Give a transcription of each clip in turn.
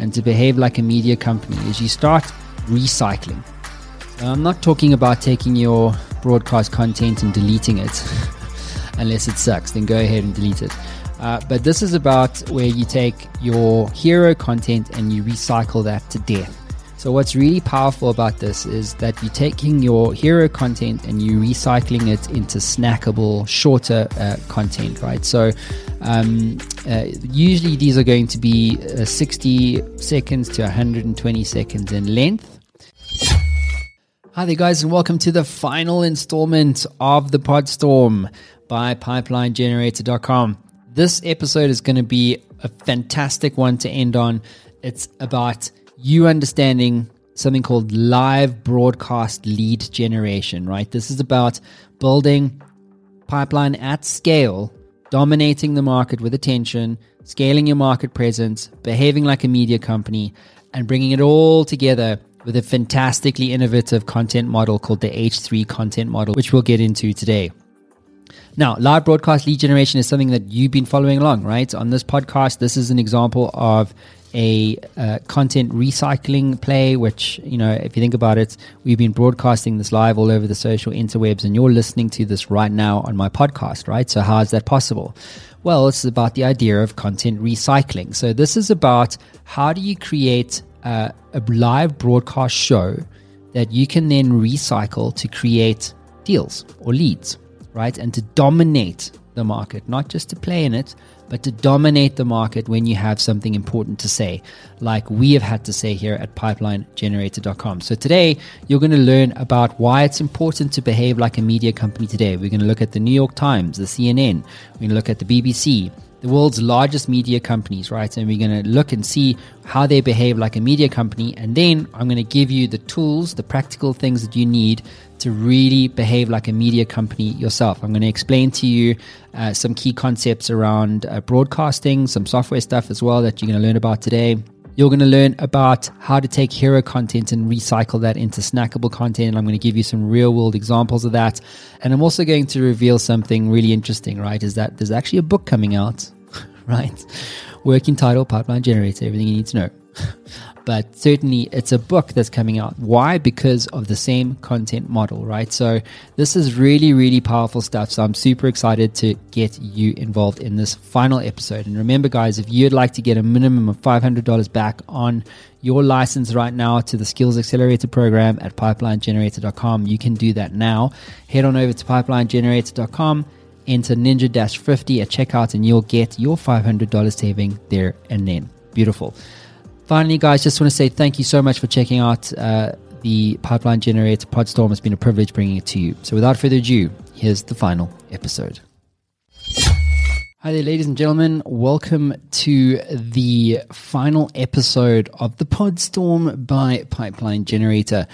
and to behave like a media company is you start recycling. I'm not talking about taking your broadcast content and deleting it, unless it sucks, then go ahead and delete it. Uh, but this is about where you take your hero content and you recycle that to death. So, what's really powerful about this is that you're taking your hero content and you're recycling it into snackable, shorter uh, content, right? So, um, uh, usually these are going to be uh, 60 seconds to 120 seconds in length. Hi there, guys, and welcome to the final installment of the Podstorm by PipelineGenerator.com. This episode is going to be a fantastic one to end on. It's about you understanding something called live broadcast lead generation, right? This is about building pipeline at scale, dominating the market with attention, scaling your market presence, behaving like a media company, and bringing it all together with a fantastically innovative content model called the H3 content model, which we'll get into today. Now, live broadcast lead generation is something that you've been following along, right? On this podcast, this is an example of a uh, content recycling play, which, you know, if you think about it, we've been broadcasting this live all over the social interwebs, and you're listening to this right now on my podcast, right? So, how is that possible? Well, it's about the idea of content recycling. So, this is about how do you create uh, a live broadcast show that you can then recycle to create deals or leads, right? And to dominate the market, not just to play in it, but to dominate the market when you have something important to say, like we have had to say here at pipelinegenerator.com. So today, you're going to learn about why it's important to behave like a media company today. We're going to look at the New York Times, the CNN, we're going to look at the BBC, the world's largest media companies, right? And we're going to look and see how they behave like a media company. And then I'm going to give you the tools, the practical things that you need to really behave like a media company yourself. I'm going to explain to you uh, some key concepts around uh, broadcasting, some software stuff as well that you're going to learn about today. You're going to learn about how to take hero content and recycle that into snackable content. And I'm going to give you some real world examples of that. And I'm also going to reveal something really interesting, right? Is that there's actually a book coming out, right? Working title, Pipeline Generator, everything you need to know. but certainly it's a book that's coming out. Why? Because of the same content model, right? So this is really, really powerful stuff. So I'm super excited to get you involved in this final episode. And remember, guys, if you'd like to get a minimum of $500 back on your license right now to the Skills Accelerator program at pipelinegenerator.com, you can do that now. Head on over to pipelinegenerator.com enter ninja 50 at checkout and you'll get your $500 saving there and then. Beautiful. Finally, guys, just want to say thank you so much for checking out uh, the Pipeline Generator Podstorm. It's been a privilege bringing it to you. So, without further ado, here's the final episode. Hi there, ladies and gentlemen. Welcome to the final episode of the Podstorm by Pipeline Generator.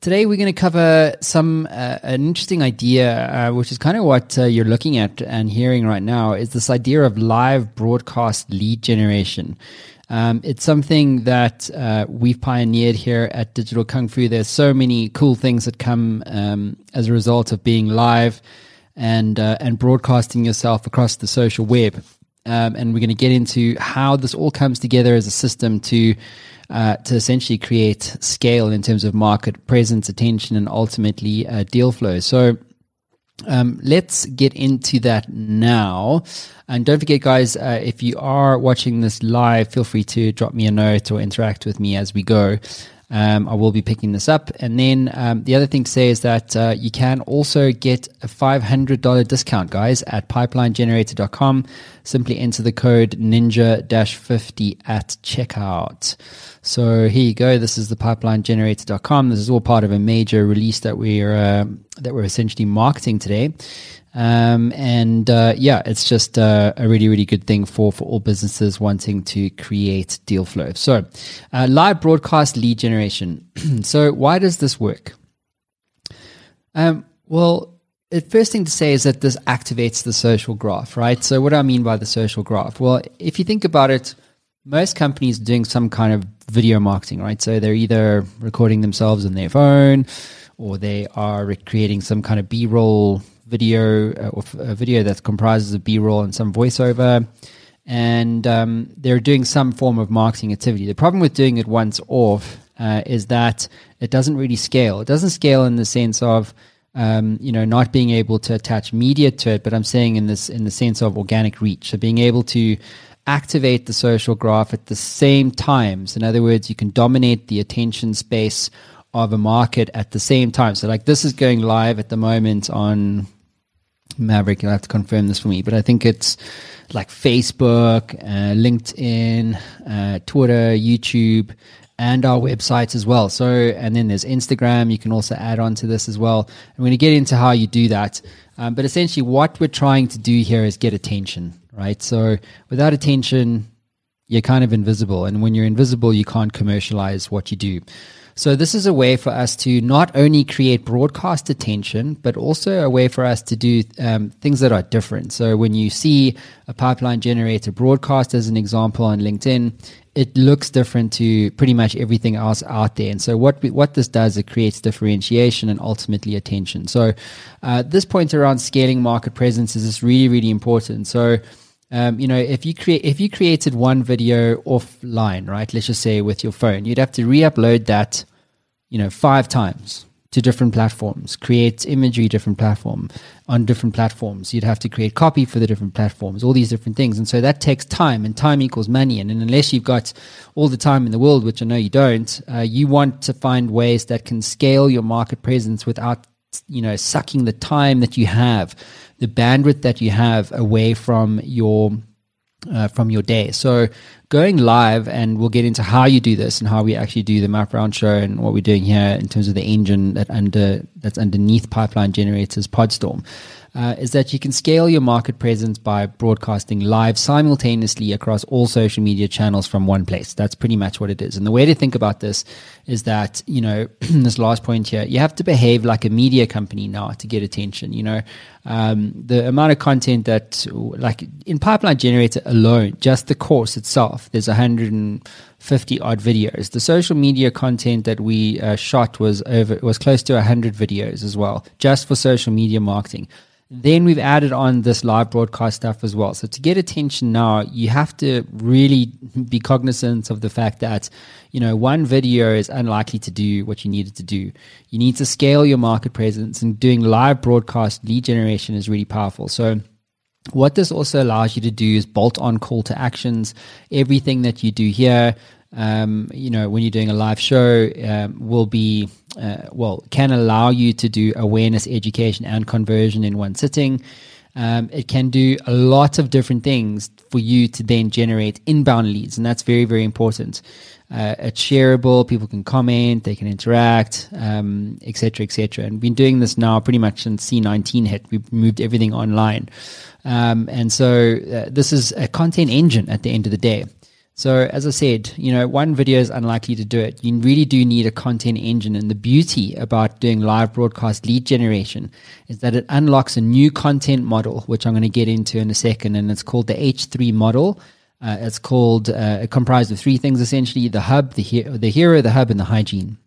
Today, we're going to cover some uh, an interesting idea, uh, which is kind of what uh, you're looking at and hearing right now. Is this idea of live broadcast lead generation? Um, it's something that uh, we've pioneered here at Digital Kung Fu. There's so many cool things that come um, as a result of being live and uh, and broadcasting yourself across the social web. Um, and we're going to get into how this all comes together as a system to uh, to essentially create scale in terms of market presence, attention, and ultimately uh, deal flow. So um, let's get into that now. And don't forget, guys, uh, if you are watching this live, feel free to drop me a note or interact with me as we go. Um, I will be picking this up. And then um, the other thing to say is that uh, you can also get a $500 discount, guys, at pipelinegenerator.com. Simply enter the code ninja 50 at checkout. So here you go. This is the pipelinegenerator.com. This is all part of a major release that we're, uh, that we're essentially marketing today. Um, and uh, yeah, it's just uh, a really, really good thing for, for all businesses wanting to create deal flow. So, uh, live broadcast lead generation. so, why does this work? Um, well, the first thing to say is that this activates the social graph, right? So, what do I mean by the social graph? Well, if you think about it, most companies are doing some kind of video marketing, right? So, they're either recording themselves on their phone or they are creating some kind of B roll video uh, or a video that comprises of b-roll and some voiceover and um, they're doing some form of marketing activity. The problem with doing it once off uh, is that it doesn't really scale. It doesn't scale in the sense of um, you know not being able to attach media to it, but I'm saying in this in the sense of organic reach. So being able to activate the social graph at the same times. In other words, you can dominate the attention space of a market at the same time. So like this is going live at the moment on Maverick. You'll have to confirm this for me, but I think it's like Facebook, uh, LinkedIn, uh, Twitter, YouTube, and our websites as well. So, and then there's Instagram. You can also add on to this as well. I'm going to get into how you do that. Um, but essentially, what we're trying to do here is get attention, right? So, without attention, you're kind of invisible. And when you're invisible, you can't commercialize what you do. So this is a way for us to not only create broadcast attention, but also a way for us to do um, things that are different. So when you see a pipeline generator broadcast, as an example on LinkedIn, it looks different to pretty much everything else out there. And so what we, what this does, it creates differentiation and ultimately attention. So uh, this point around scaling market presence is just really really important. So um, you know, if you create if you created one video offline, right? Let's just say with your phone, you'd have to re-upload that, you know, five times to different platforms, create imagery different platform on different platforms. You'd have to create copy for the different platforms, all these different things, and so that takes time, and time equals money. And, and unless you've got all the time in the world, which I know you don't, uh, you want to find ways that can scale your market presence without, you know, sucking the time that you have the bandwidth that you have away from your uh, from your day. So going live, and we'll get into how you do this and how we actually do the Matt Brown show and what we're doing here in terms of the engine that under that's underneath pipeline generators Podstorm uh, is that you can scale your market presence by broadcasting live simultaneously across all social media channels from one place. That's pretty much what it is. And the way to think about this is that, you know, this last point here, you have to behave like a media company now to get attention. You know, um, the amount of content that, like in Pipeline Generator alone, just the course itself, there's 150 odd videos. The social media content that we uh, shot was over, was close to 100 videos as well, just for social media marketing. Then we've added on this live broadcast stuff as well. So to get attention now, you have to really be cognizant of the fact that, you know, one video is unlikely to do what you need it to do. You need to scale your market presence and doing live broadcast lead generation is really powerful. So what this also allows you to do is bolt on call to actions. Everything that you do here, um, you know, when you're doing a live show, um, will be uh, well, can allow you to do awareness, education, and conversion in one sitting. Um, it can do a lot of different things for you to then generate inbound leads, and that's very, very important. Uh, it's shareable. People can comment, they can interact, um, etc., etc. And we've been doing this now pretty much since C19 hit. We've moved everything online, um, and so uh, this is a content engine at the end of the day. So, as I said, you know, one video is unlikely to do it. You really do need a content engine. And the beauty about doing live broadcast lead generation is that it unlocks a new content model, which I'm going to get into in a second. And it's called the H3 model. Uh, it's called, uh, comprised of three things essentially the hub, the, he- the hero, the hub, and the hygiene.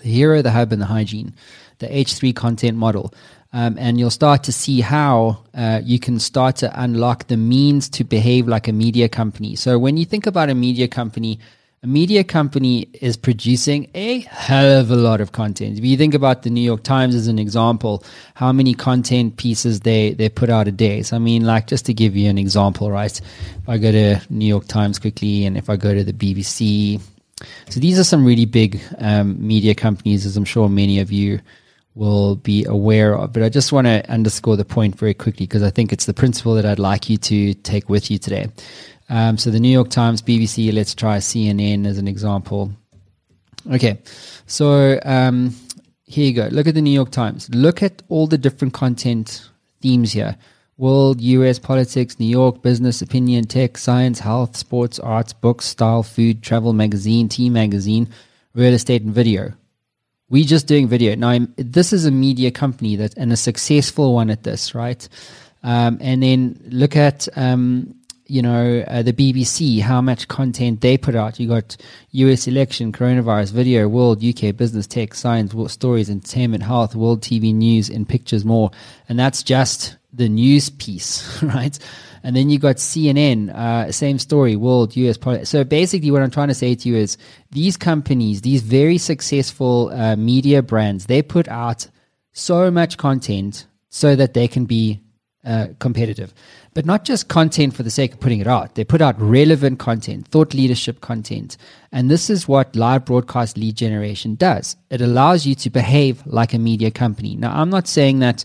The hero, the hub, and the hygiene. The H3 content model. Um, and you'll start to see how uh, you can start to unlock the means to behave like a media company. So when you think about a media company, a media company is producing a hell of a lot of content. If you think about the New York Times as an example, how many content pieces they, they put out a day. So, I mean, like, just to give you an example, right? If I go to New York Times quickly and if I go to the BBC, so these are some really big um, media companies, as I'm sure many of you will be aware of. But I just want to underscore the point very quickly because I think it's the principle that I'd like you to take with you today. Um, so the New York Times, BBC, let's try CNN as an example. Okay, so um, here you go. Look at the New York Times. Look at all the different content themes here world, US, politics, New York, business, opinion, tech, science, health, sports, arts, books, style, food, travel, magazine, T Magazine, real estate, and video we just doing video. Now this is a media company that and a successful one at this right? Um, and then look at um, you know uh, the bbc how much content they put out. You got us election coronavirus video world uk business tech science world stories entertainment health world tv news and pictures more. And that's just the news piece, right? And then you got CNN, uh, same story, world, US. So basically, what I'm trying to say to you is these companies, these very successful uh, media brands, they put out so much content so that they can be uh, competitive. But not just content for the sake of putting it out. They put out relevant content, thought leadership content. And this is what live broadcast lead generation does. It allows you to behave like a media company. Now, I'm not saying that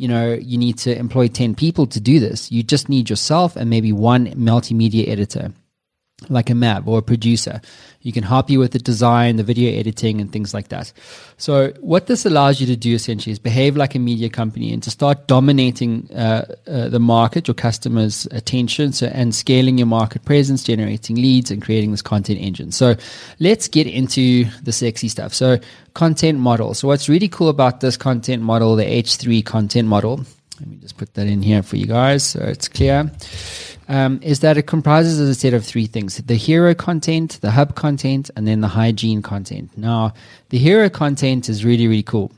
you know, you need to employ 10 people to do this. You just need yourself and maybe one multimedia editor like a map or a producer. You can help you with the design, the video editing, and things like that. So, what this allows you to do essentially is behave like a media company and to start dominating uh, uh, the market, your customers' attention, so, and scaling your market presence, generating leads, and creating this content engine. So, let's get into the sexy stuff. So, content model. So, what's really cool about this content model, the H3 content model, let me just put that in here for you guys so it's clear um, is that it comprises as a set of three things the hero content, the hub content, and then the hygiene content. Now, the hero content is really, really cool.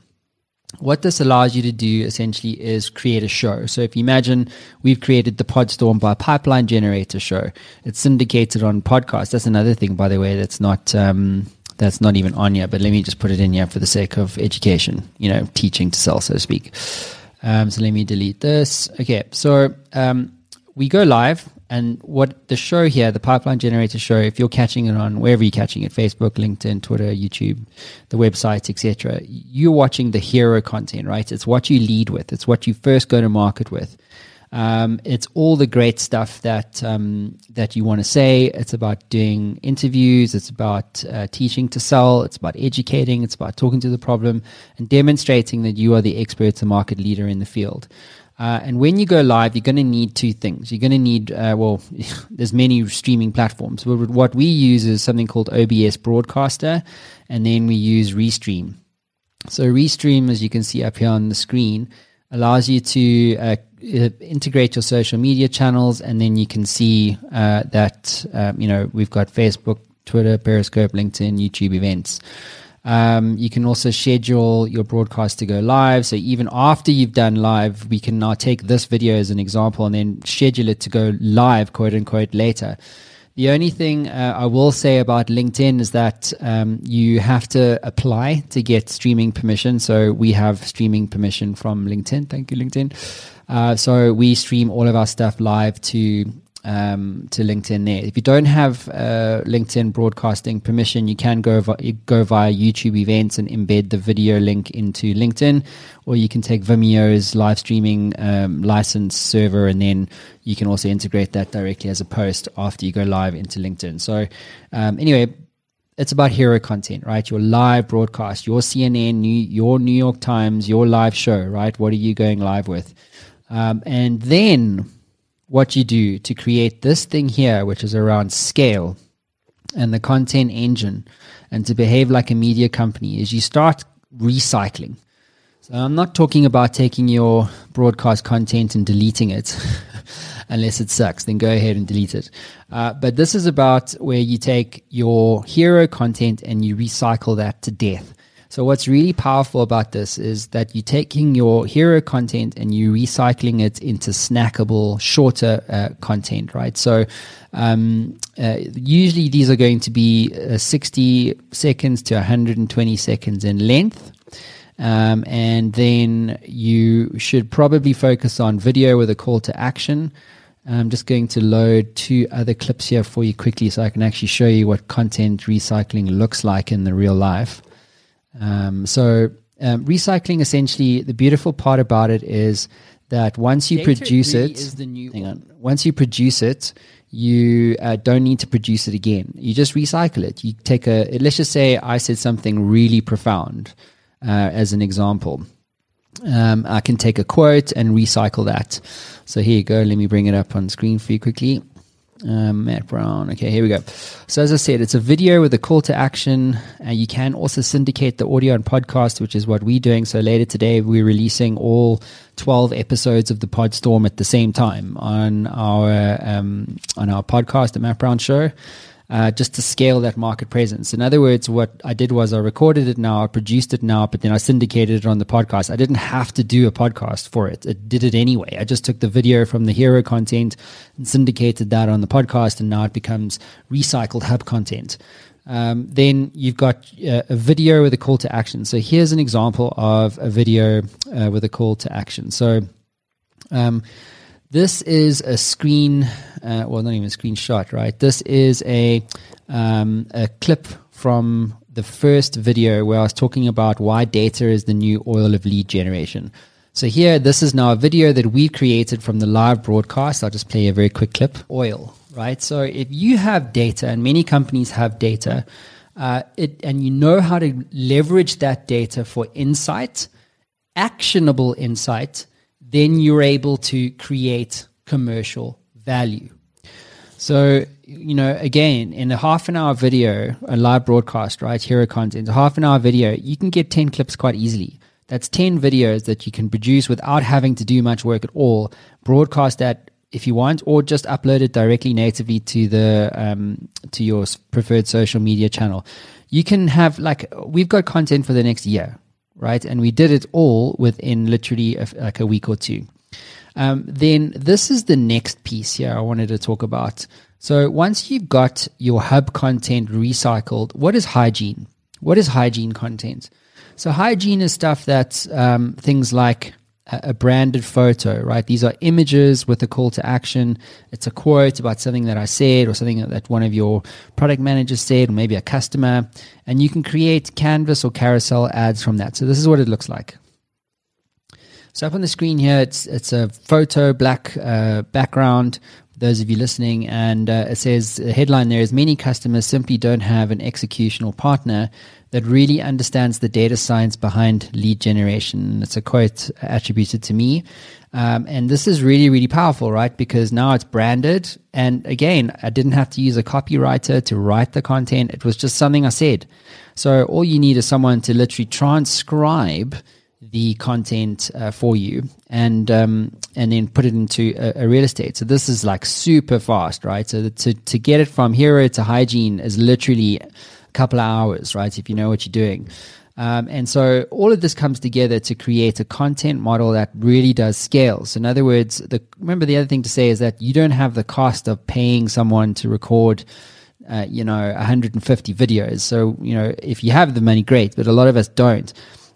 What this allows you to do essentially is create a show. So if you imagine we've created the Podstorm by Pipeline Generator show, it's syndicated on podcast. That's another thing, by the way, that's not. Um, that's not even on yet, but let me just put it in here for the sake of education, you know, teaching to sell, so to speak. Um, so let me delete this. Okay, so um, we go live and what the show here the pipeline generator show if you're catching it on wherever you're catching it facebook linkedin twitter youtube the website etc you're watching the hero content right it's what you lead with it's what you first go to market with um, it's all the great stuff that um, that you want to say. It's about doing interviews. It's about uh, teaching to sell. It's about educating. It's about talking to the problem and demonstrating that you are the expert, the market leader in the field. Uh, and when you go live, you're going to need two things. You're going to need, uh, well, there's many streaming platforms. But what we use is something called OBS Broadcaster, and then we use Restream. So Restream, as you can see up here on the screen, allows you to uh, integrate your social media channels, and then you can see uh, that um, you know we've got Facebook, Twitter, Periscope, LinkedIn, YouTube events. Um, you can also schedule your broadcast to go live. So even after you've done live, we can now take this video as an example and then schedule it to go live, quote unquote, later. The only thing uh, I will say about LinkedIn is that um, you have to apply to get streaming permission. So we have streaming permission from LinkedIn. Thank you, LinkedIn. Uh, so we stream all of our stuff live to um, to LinkedIn there. If you don't have uh, LinkedIn broadcasting permission, you can go vi- go via YouTube events and embed the video link into LinkedIn, or you can take Vimeo's live streaming um, license server, and then you can also integrate that directly as a post after you go live into LinkedIn. So, um, anyway. It's about hero content, right? Your live broadcast, your CNN, your New York Times, your live show, right? What are you going live with? Um, and then what you do to create this thing here, which is around scale and the content engine, and to behave like a media company, is you start recycling. So I'm not talking about taking your broadcast content and deleting it. unless it sucks, then go ahead and delete it. Uh, but this is about where you take your hero content and you recycle that to death. So what's really powerful about this is that you're taking your hero content and you're recycling it into snackable, shorter uh, content, right? So um, uh, usually these are going to be uh, 60 seconds to 120 seconds in length. Um, and then you should probably focus on video with a call to action. I'm just going to load two other clips here for you quickly so I can actually show you what content recycling looks like in the real life. Um, so um, recycling essentially, the beautiful part about it is that once you Data produce it, hang on, once you produce it, you uh, don't need to produce it again. You just recycle it. You take a, let's just say I said something really profound uh, as an example. Um, I can take a quote and recycle that. So here you go. Let me bring it up on screen for you quickly. Um, Matt Brown. Okay, here we go. So, as I said, it's a video with a call to action. Uh, you can also syndicate the audio and podcast, which is what we're doing. So, later today, we're releasing all 12 episodes of the Podstorm at the same time on our um, on our podcast, the Matt Brown Show. Uh, just to scale that market presence. In other words, what I did was I recorded it now, I produced it now, but then I syndicated it on the podcast. I didn't have to do a podcast for it. It did it anyway. I just took the video from the hero content and syndicated that on the podcast, and now it becomes recycled hub content. Um, then you've got uh, a video with a call to action. So here's an example of a video uh, with a call to action. So um, this is a screen, uh, well, not even a screenshot, right? This is a um, a clip from the first video where I was talking about why data is the new oil of lead generation. So here, this is now a video that we created from the live broadcast. I'll just play a very quick clip. Oil, right? So if you have data, and many companies have data, uh, it, and you know how to leverage that data for insight, actionable insight, then you're able to create commercial value. So, you know, again, in a half an hour video, a live broadcast, right? Hero content, a half an hour video, you can get 10 clips quite easily. That's 10 videos that you can produce without having to do much work at all. Broadcast that if you want, or just upload it directly natively to the um, to your preferred social media channel. You can have like we've got content for the next year, right? And we did it all within literally a, like a week or two. Um, then this is the next piece here I wanted to talk about. So once you've got your hub content recycled, what is hygiene? What is hygiene content? So hygiene is stuff that um, things like a branded photo, right? These are images with a call to action. It's a quote about something that I said or something that one of your product managers said, or maybe a customer. And you can create canvas or carousel ads from that. So this is what it looks like. So up on the screen here, it's it's a photo, black uh, background. Those of you listening, and uh, it says the headline there is many customers simply don't have an executional partner that really understands the data science behind lead generation. It's a quote attributed to me. Um, and this is really, really powerful, right? Because now it's branded. And again, I didn't have to use a copywriter to write the content. It was just something I said. So all you need is someone to literally transcribe the content uh, for you and um, and then put it into a, a, real estate. So this is like super fast, right? So to to get it from hero to hygiene is literally a couple of hours, right? If you know what you're doing. Um, and so all of this comes together to create a content model that really does scale. So in other words, the, remember the other thing to say is that you don't have the cost of paying someone to record, uh, you know, 150 videos. So, you know, if you have the money, great, but a lot of us don't.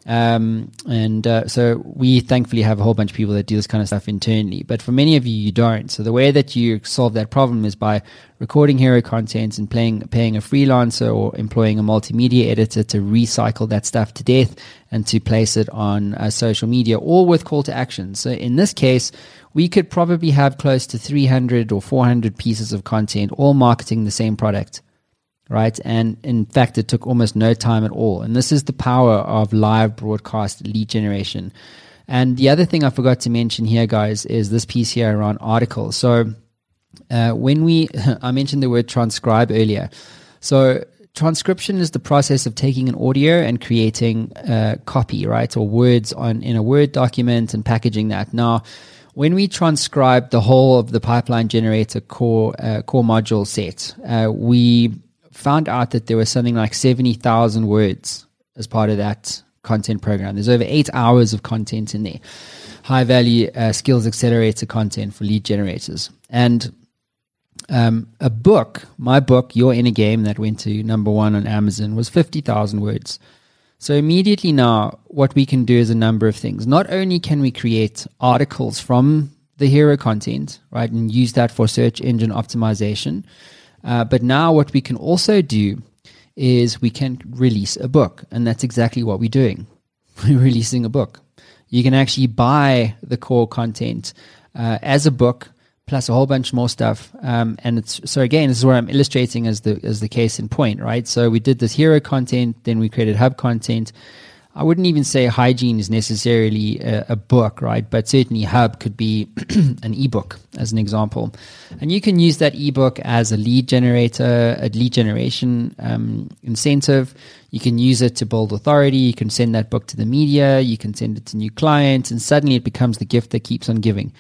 Um, and uh, so we thankfully have a whole bunch of people that do this kind of stuff internally. But for many of you, you don't. So the way that you solve that problem is by recording hero content and playing, paying a freelancer or employing a multimedia editor to recycle that stuff to death and to place it on uh, social media, all with call to action. So in this case, we could probably have close to 300 or 400 pieces of content, all marketing the same product right? And in fact, it took almost no time at all. And this is the power of live broadcast lead generation. And the other thing I forgot to mention here, guys, is this piece here around articles. So uh, when we, I mentioned the word transcribe earlier. So transcription is the process of taking an audio and creating uh, copy, right, or words on in a Word document and packaging that. Now, when we transcribe the whole of the pipeline generator core uh, core module set, uh, we found out that there was something like 70,000 words as part of that content program. There's over eight hours of content in there. High value uh, skills accelerator content for lead generators. And um, a book, my book, You're in a Game, that went to number one on Amazon, was 50,000 words. So immediately now, what we can do is a number of things. Not only can we create articles from the hero content, right, and use that for search engine optimization, uh, but now, what we can also do is we can release a book, and that's exactly what we're doing. We're releasing a book. You can actually buy the core content uh, as a book, plus a whole bunch more stuff. Um, and it's so again, this is where I'm illustrating as the as the case in point, right? So we did this hero content, then we created hub content. I wouldn't even say hygiene is necessarily a, a book, right? But certainly Hub could be an ebook as an example. And you can use that ebook as a lead generator, a lead generation um, incentive. You can use it to build authority. You can send that book to the media. You can send it to new clients. And suddenly it becomes the gift that keeps on giving.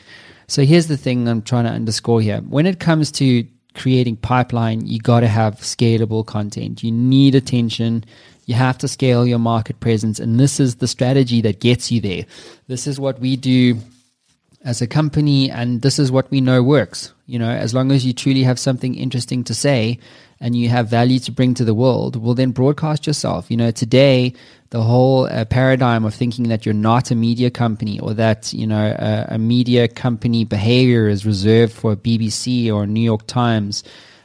So here's the thing I'm trying to underscore here. When it comes to creating pipeline, you got to have scalable content. You need attention. You have to scale your market presence. And this is the strategy that gets you there. This is what we do as a company, and this is what we know works. You know, as long as you truly have something interesting to say and you have value to bring to the world, well, then broadcast yourself. You know, today, the whole uh, paradigm of thinking that you're not a media company or that, you know, a, media company behavior is reserved for BBC or New York Times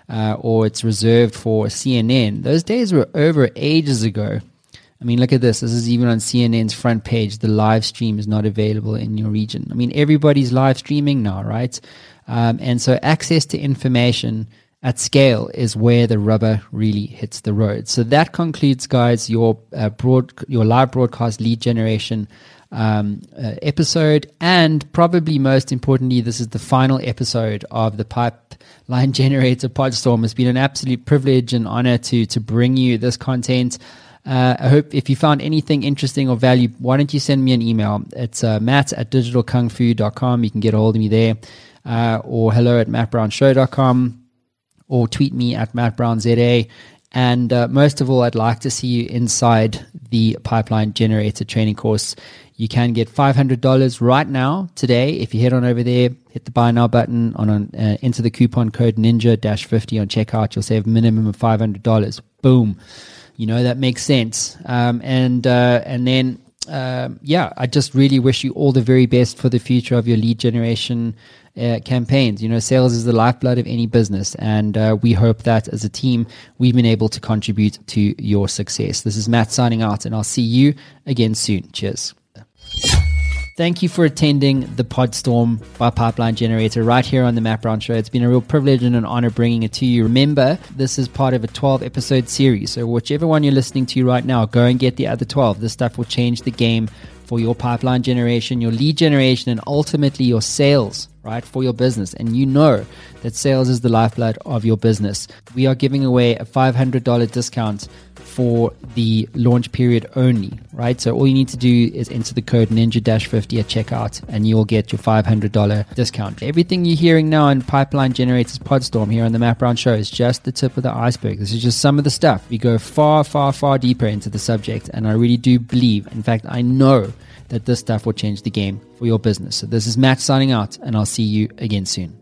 uh, or it's reserved for CNN, those days were over ages ago. I mean, look at this. This is even on CNN's front page. The live stream is not available in your region. I mean, everybody's live streaming now, right? Um, and so access to information at scale is where the rubber really hits the road. So that concludes, guys, your uh, broad, your live broadcast lead generation um, uh, episode, and probably most importantly, this is the final episode of the Pipeline Generator Podstorm. It's been an absolute privilege and honor to to bring you this content. Uh, I hope if you found anything interesting or value, why don't you send me an email? It's uh, matt at digitalkungfu.com. You can get a hold of me there. Uh, or hello at mattbrownshow.com or tweet me at mattbrownza. And uh, most of all, I'd like to see you inside the pipeline generator training course. You can get $500 right now today if you head on over there, hit the buy now button on, on uh, enter the coupon code ninja 50 on checkout. You'll save a minimum of $500. Boom. You know, that makes sense. Um, and, uh, and then, um, yeah, I just really wish you all the very best for the future of your lead generation uh, campaigns. You know, sales is the lifeblood of any business, and uh, we hope that as a team, we've been able to contribute to your success. This is Matt signing out, and I'll see you again soon. Cheers. Thank you for attending the Podstorm by Pipeline Generator right here on the Brown Show. It's been a real privilege and an honor bringing it to you. Remember, this is part of a 12 episode series. So, whichever one you're listening to right now, go and get the other 12. This stuff will change the game for your pipeline generation, your lead generation, and ultimately your sales right, for your business. And you know that sales is the lifeblood of your business. We are giving away a $500 discount for the launch period only, right? So all you need to do is enter the code ninja-50 at checkout and you'll get your $500 discount. Everything you're hearing now in Pipeline Generators Podstorm here on the Matt Brown Show is just the tip of the iceberg. This is just some of the stuff. We go far, far, far deeper into the subject and I really do believe, in fact, I know that this stuff will change the game for your business. So this is Matt signing out, and I'll see you again soon.